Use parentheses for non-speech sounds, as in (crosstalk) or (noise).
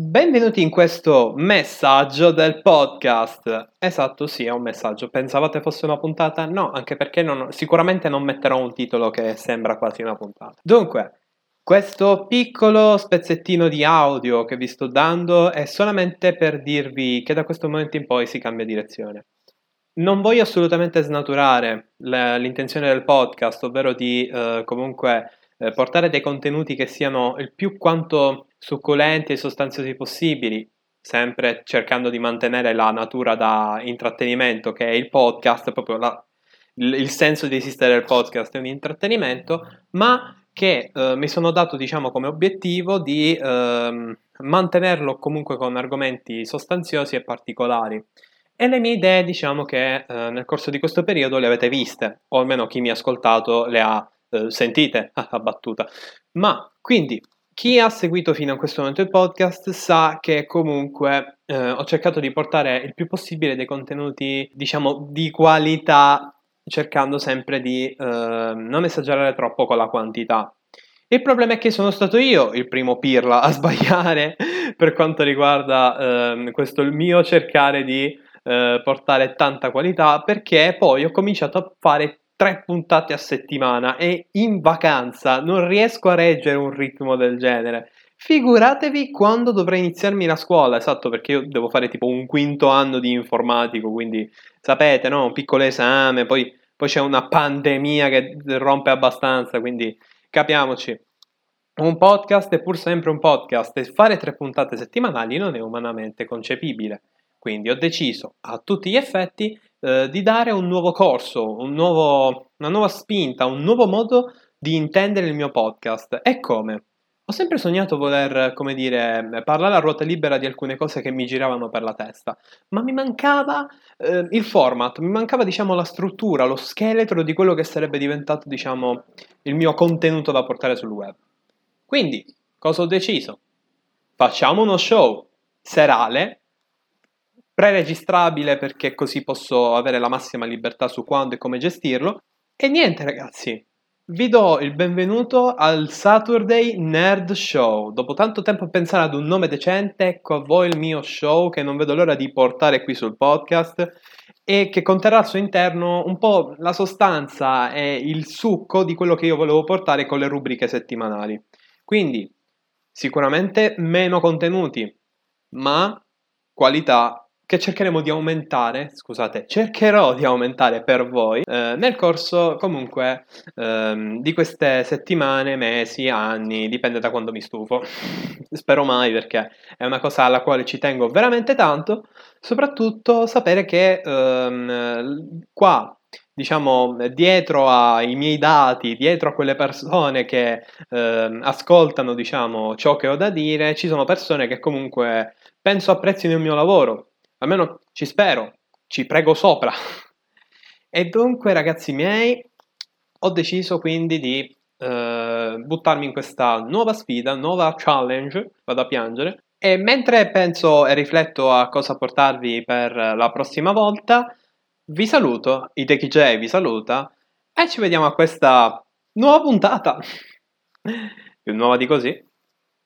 Benvenuti in questo messaggio del podcast. Esatto, sì, è un messaggio. Pensavate fosse una puntata? No, anche perché non, sicuramente non metterò un titolo che sembra quasi una puntata. Dunque, questo piccolo spezzettino di audio che vi sto dando è solamente per dirvi che da questo momento in poi si cambia direzione. Non voglio assolutamente snaturare l'intenzione del podcast, ovvero di eh, comunque eh, portare dei contenuti che siano il più quanto succulenti e sostanziosi possibili, sempre cercando di mantenere la natura da intrattenimento che è il podcast, proprio la, il, il, senso di esistere del podcast è un intrattenimento, ma che eh, mi sono dato diciamo come obiettivo di eh, mantenerlo comunque con argomenti sostanziosi e particolari. E le mie idee, diciamo che eh, nel corso di questo periodo le avete viste, o almeno chi mi ha ascoltato le ha eh, sentite (laughs) la battuta. Ma quindi chi ha seguito fino a questo momento il podcast sa che comunque eh, ho cercato di portare il più possibile dei contenuti, diciamo, di qualità, cercando sempre di eh, non esagerare troppo con la quantità. Il problema è che sono stato io il primo pirla a (laughs) sbagliare per quanto riguarda eh, questo il mio cercare di eh, portare tanta qualità perché poi ho cominciato a fare tre puntate a settimana e in vacanza non riesco a reggere un ritmo del genere. Figuratevi quando dovrei iniziarmi la scuola, esatto, perché io devo fare tipo un quinto anno di informatico, quindi sapete, no? Un piccolo esame, poi, poi c'è una pandemia che rompe abbastanza, quindi capiamoci. Un podcast è pur sempre un podcast e fare tre puntate settimanali non è umanamente concepibile. Quindi ho deciso a tutti gli effetti eh, di dare un nuovo corso, un nuovo, una nuova spinta, un nuovo modo di intendere il mio podcast. E come? Ho sempre sognato voler, come dire, parlare a ruota libera di alcune cose che mi giravano per la testa, ma mi mancava eh, il format, mi mancava, diciamo, la struttura, lo scheletro di quello che sarebbe diventato, diciamo, il mio contenuto da portare sul web. Quindi, cosa ho deciso? Facciamo uno show serale pre-registrabile perché così posso avere la massima libertà su quando e come gestirlo. E niente ragazzi, vi do il benvenuto al Saturday Nerd Show. Dopo tanto tempo a pensare ad un nome decente, ecco a voi il mio show che non vedo l'ora di portare qui sul podcast e che conterrà al suo interno un po' la sostanza e il succo di quello che io volevo portare con le rubriche settimanali. Quindi sicuramente meno contenuti, ma qualità che cercheremo di aumentare, scusate, cercherò di aumentare per voi eh, nel corso comunque ehm, di queste settimane, mesi, anni, dipende da quando mi stufo. Spero mai perché è una cosa alla quale ci tengo veramente tanto, soprattutto sapere che ehm, qua diciamo, dietro ai miei dati, dietro a quelle persone che eh, ascoltano, diciamo, ciò che ho da dire, ci sono persone che comunque penso apprezzino il mio lavoro, Almeno ci spero, ci prego sopra. E dunque, ragazzi miei, ho deciso quindi di eh, buttarmi in questa nuova sfida, nuova challenge, vado a piangere. E mentre penso e rifletto a cosa portarvi per la prossima volta, vi saluto, i TechJ vi saluta e ci vediamo a questa nuova puntata. (laughs) Più nuova di così.